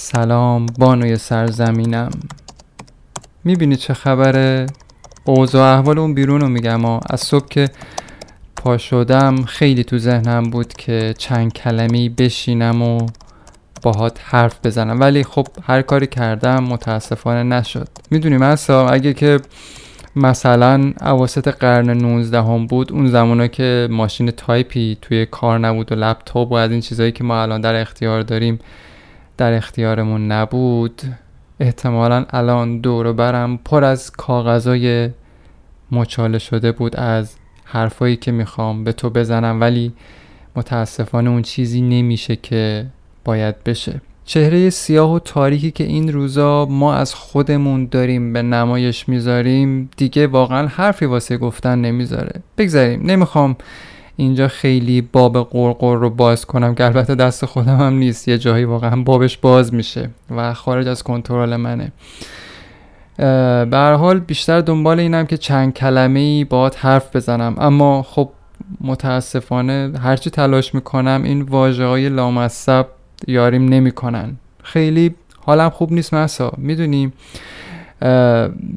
سلام بانوی سرزمینم. می‌بینی چه خبره اوضاع احوال اون بیرون رو میگم و از صبح که پا شدم خیلی تو ذهنم بود که چند کلمه‌ای بشینم و باهات حرف بزنم. ولی خب هر کاری کردم متاسفانه نشد. می‌دونی مثلا اگه که مثلا اواسط قرن 19 هم بود اون زمانا که ماشین تایپی توی کار نبود و لپتاپ و از این چیزهایی که ما الان در اختیار داریم در اختیارمون نبود. احتمالا الان دور برم پر از کاغذای مچاله شده بود از حرفایی که می‌خوام به تو بزنم ولی متاسفانه اون چیزی نمیشه که باید بشه. چهره سیاه و تاریکی که این روزا ما از خودمون داریم به نمایش می‌ذاریم دیگه واقعا حرفی واسه گفتن نمی‌ذاره. بگذاریم نمی‌خوام اینجا خیلی باب قرقر رو باز کنم که البته دست خودم هم نیست یه جایی واقعا بابش باز میشه و خارج از کنترل منه. به حال بیشتر دنبال اینم که چند کلمه ای باید حرف بزنم. اما خب متاسفانه هرچی تلاش می‌کنم این واجه های لامصب یاریم نمی‌کنن. خیلی حالم خوب نیست مسا می‌دونی؟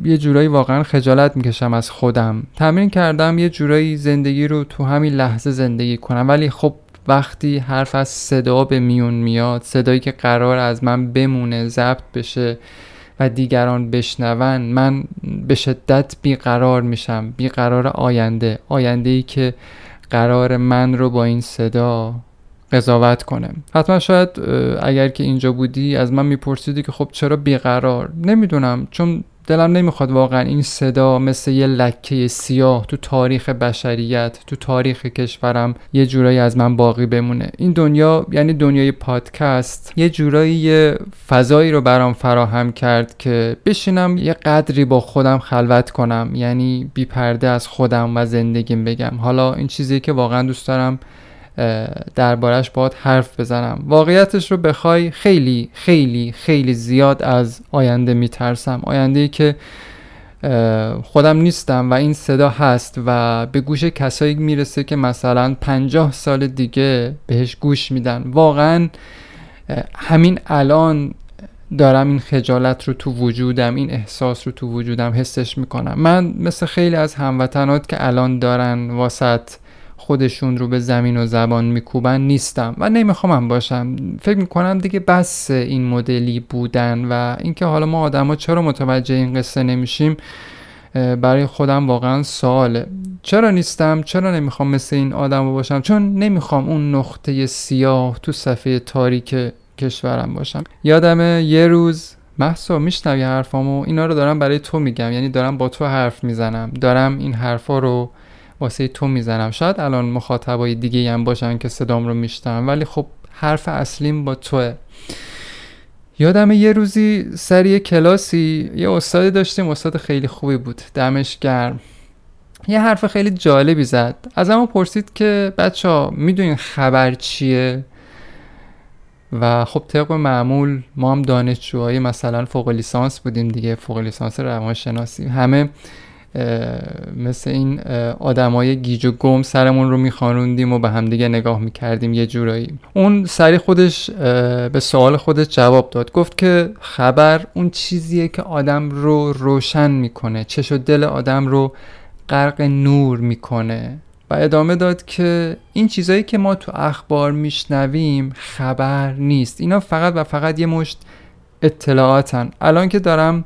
یه جورایی واقعا خجالت می‌کشم از خودم. تمرین کردم یه جورایی زندگی رو تو همین لحظه زندگی کنم. ولی خب وقتی حرف از صدا به میون میاد صدایی که قرار از من بمونه ضبط بشه و دیگران بشنون من به شدت بیقرار میشم. بیقرار آینده. آینده ای که قرار من رو با این صدا قضاوت کنه حتما شاید اگر که اینجا بودی از من میپرسیدی که خب چرا بیقرار؟ نمی‌دونم چون دلم نمی‌خواد واقعا این صدا مثل یه لکه سیاه تو تاریخ بشریت تو تاریخ کشورم یه جورایی از من باقی بمونه. این دنیا یعنی دنیای پادکست یه جورایی یه فضایی رو برام فراهم کرد که بشینم یه قدری با خودم خلوت کنم یعنی بی پرده از خودم و زندگیم بگم. حالا این چیزی که واقعا دوست دارم دربارش باید حرف بزنم. واقعیتش رو بخوای خیلی خیلی خیلی زیاد از آینده میترسم. آینده ای که خودم نیستم و این صدا هست و به گوش کسایی می‌رسه که مثلا پنجاه سال دیگه بهش گوش میدن. واقعا همین الان دارم این خجالت رو تو وجودم این احساس رو تو وجودم حسش می‌کنم. من مثل خیلی از هموطنات که الان دارن واسط خودشون رو به زمین و زبان میکوبن نیستم و نمی‌خوام باشم. فکر می‌کنم دیگه بس این مدلی بودن و اینکه حالا ما آدما چرا متوجه این قصه نمیشیم برای خودم واقعا سواله. چرا نیستم؟ چرا نمی‌خوام مثل این آدم باشم؟ چون نمی‌خوام اون نقطه سیاه تو صفحه تاریک کشورم باشم. یادم یه روز محسا میشنوی حرفامو؟ اینا رو دارم برای تو میگم یعنی دارم با تو حرف می‌زنم. دارم این حرفا رو واسه تو می‌زنم. شاید الان مخاطبای دیگه هم باشن که صدام رو میشتم ولی خب حرف اصلیم با توه. یادم یه روزی سر یه کلاسی یه استادی داشتیم استاد خیلی خوبی بود دمش گرم. یه حرف خیلی جالبی زد. از اما پرسید که بچه ها می‌دونین خبر چیه؟ و خب طبق معمول ما هم دانشجوهای مثلا فوق لیسانس بودیم دیگه فوق لیسانس روانشناسی. همه مثل این آدمای گیج و گم سرمون رو میخواروندیم و به همدیگه نگاه می‌کردیم یه جورایی. اون سری خودش به سوال خودش جواب داد. گفت که خبر اون چیزیه که آدم رو روشن می‌کنه. چش و دل آدم رو غرق نور می‌کنه. و ادامه داد که این چیزایی که ما تو اخبار میشنویم خبر نیست. اینا فقط و فقط یه مشت اطلاعاتن. الان که دارم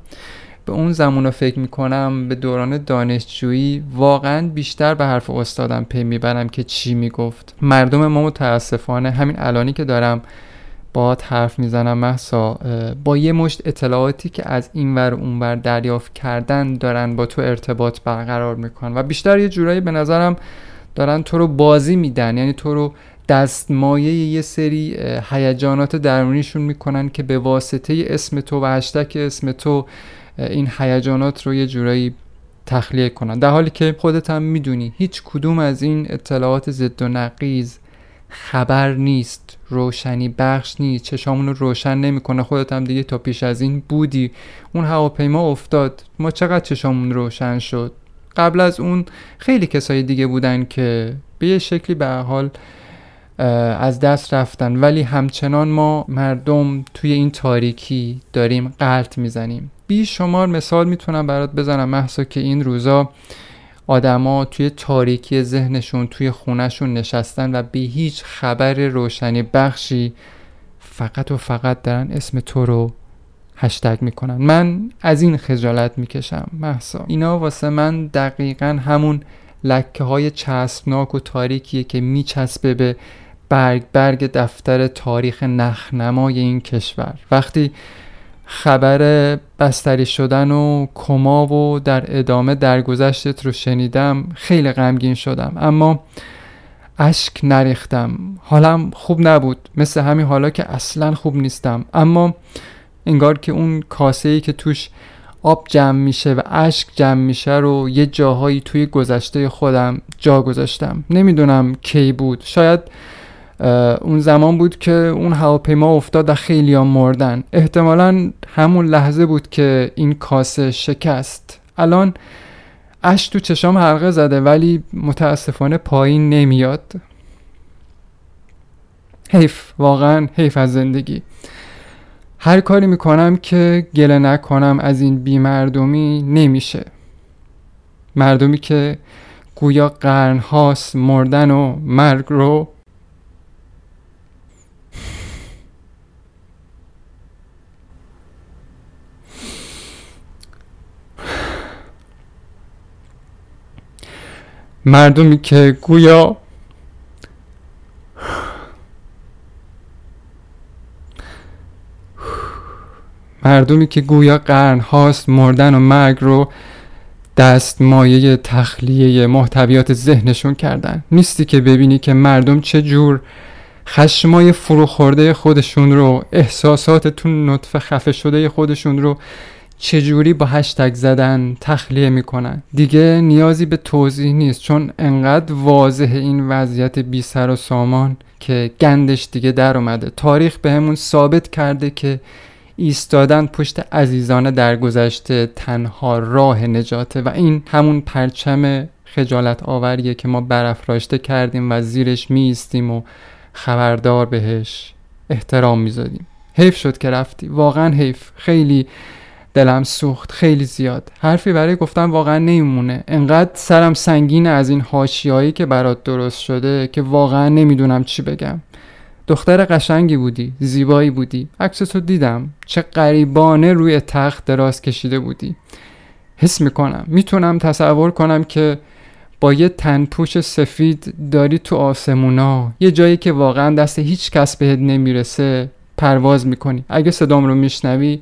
به اون زمان فکر می‌کنم به دوران دانشجویی واقعا بیشتر به حرف استادم پی می‌برم که چی می‌گفت. مردم ما متاسفانه همین الانی که دارم با حرف می‌زنم محسا با یه مشت اطلاعاتی که از این ور اون ور دریافت کردن دارن با تو ارتباط برقرار می‌کنن و بیشتر یه جورایی به نظرم دارن تو رو بازی میدن یعنی تو رو دستمایه یه سری هیجانات درونیشون می‌کنن که به واسطه اسم تو و هشتک اسم تو این هیجانات رو یه جورایی تخلیه کنن. در حالی که خودت هم می‌دونی هیچ کدوم از این اطلاعات ضد و نقیز خبر نیست روشنی بخش نیست چشامون رو روشن نمی‌کنه. خودت هم دیگه تا پیش از این بودی. اون هواپیما افتاد. ما چقدر چشامون روشن شد؟ قبل از اون خیلی کسای دیگه بودن که به یه شکلی به حال از دست رفتن. ولی همچنان ما مردم توی این تاریکی داریم قلط می‌زنیم. بی شمار مثال می‌تونم برات بزنم محسا که این روزا آدما توی تاریکی ذهنشون توی خونهشون نشستن و به هیچ خبر روشنی بخشی فقط و فقط دارن اسم تو رو هشتگ می‌کنن. من از این خجالت می‌کشم محسا. اینا واسه من دقیقا همون لکه های چسبناک و تاریکیه که میچسبه به برگ برگ دفتر تاریخ نخنمای این کشور. وقتی خبر بستری شدن و کما و در ادامه درگذشتت رو شنیدم خیلی غمگین شدم. اما اشک نریختم. حالم خوب نبود. مثل همین حالا که اصلا خوب نیستم. اما انگار که اون کاسه ای که توش آب جمع میشه و اشک جمع میشه رو یه جاهایی توی گذشته خودم جا گذاشتم. نمی‌دونم کی بود. شاید اون زمان بود که اون هواپیما افتاد و خیلی ها مردن. احتمالا همون لحظه بود که این کاسه شکست. الان اش تو چشام حلقه زده ولی متاسفانه پایین نمیاد. حیف واقعا حیف از زندگی. هر کاری می‌کنم که گله نکنم از این بیمردمی نمیشه. مردمی که گویا قرنهاست مردن و مرگ رو مردمی که گویا مردمی که گویا قرن هاست مردن و مرگ رو دست مایه تخلیه محتویات ذهنشون کردن. نیستی که ببینی که مردم چه جور خشمای فروخورده خودشون رو احساساتتون نطفه خفه شده خودشون رو چجوری با هشتگ زدن تخلیه می‌کنن؟ دیگه نیازی به توضیح نیست چون انقدر واضح این وضعیت بی سر و سامان که گندش دیگه در اومده. تاریخ بهمون به ثابت کرده که ایستادن پشت عزیزانه در گذشته تنها راه نجاته و این همون پرچم خجالت آوریه که ما برافراشته کردیم و زیرش می و خبردار بهش احترام میذادیم حیف شد که رفتی. واقعا حیف. خیلی دلم سوخت. خیلی زیاد. حرفی برای گفتن واقعا نمیمونه. انقدر سرم سنگین از این هاشیایی که برات درست شده که واقعا نمی‌دونم چی بگم. دختر قشنگی بودی. زیبایی بودی. عکستو دیدم. چه قریبانه روی تخت دراز کشیده بودی. حس می‌کنم. می‌تونم تصور کنم که با یه تنپوش سفید داری تو آسمونا. یه جایی که واقعا دست هیچ کس بهت نمی‌رسه پرواز می‌کنی. اگه صدام رو میشنوی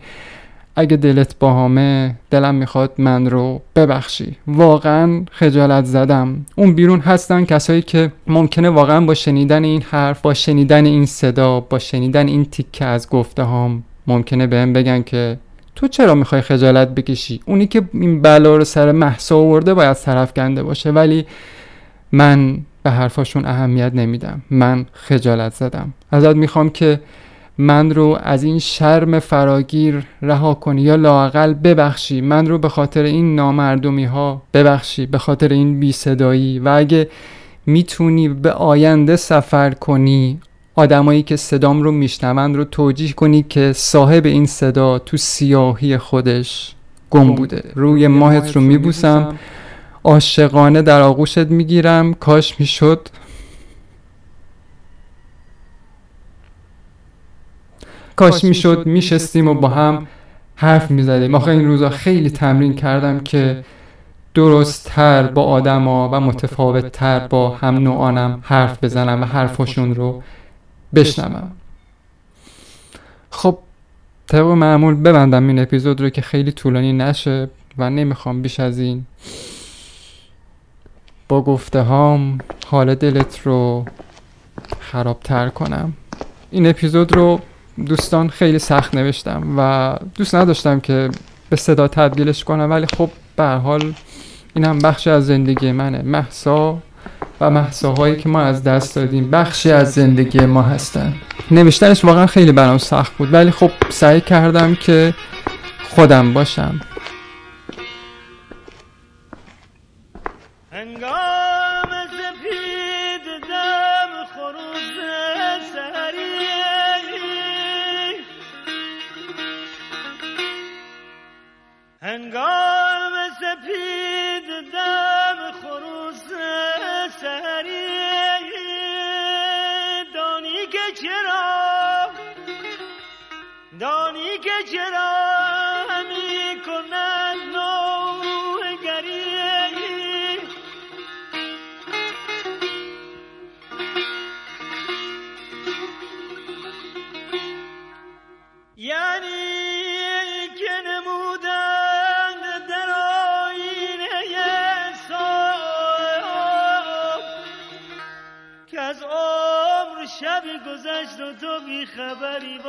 اگه دلت باهامه دلم می‌خواد من رو ببخشی. واقعا خجالت زدم. اون بیرون هستن کسایی که ممکنه واقعا با شنیدن این حرف با شنیدن این صدا با شنیدن این تیکه از گفته هام ممکنه بهم بگن که تو چرا می‌خوای خجالت بکشی؟ اونی که این بلا رو سر محسا آورده باید طرف گنده باشه. ولی من به حرفاشون اهمیت نمیدم. من خجالت زدم. ازت می‌خوام که من رو از این شرم فراگیر رها کنی یا لاقل ببخشی. من رو به خاطر این نامردمی ها ببخشی به خاطر این بی صدایی و اگه می‌تونی به آینده سفر کنی آدمایی که صدام رو میشنوند رو توجیه کنی که صاحب این صدا تو سیاهی خودش گم بوده. روی ماهت رو میبوسم. عاشقانه در آغوشت می‌گیرم. کاش می‌شد کاش می‌شد میشستیم و با هم حرف می‌زدیم. آخه این روزا خیلی تمرین کردم که درستتر با آدما و متفاوتتر با هم نوعانم حرف بزنم و حرفشون رو بشنوم. خب طبق معمول ببندم این اپیزود رو که خیلی طولانی نشه و نمی‌خوام بیش از این. با گفته هام حال دلت رو خرابتر کنم. این اپیزود رو دوستان خیلی سخت نوشتم و دوست نداشتم که به صدا تبدیلش کنم ولی خب به حال این هم بخشی از زندگی منه. محسا و محساهایی که ما از دست دادیم بخشی از زندگی ما هستن. نوشتنش واقعا خیلی برام سخت بود ولی خب سعی کردم که خودم باشم. هنگام سپید دم خروس سهری دانی که چرا؟ دانی که چرا؟ گذشت و تو بی خبری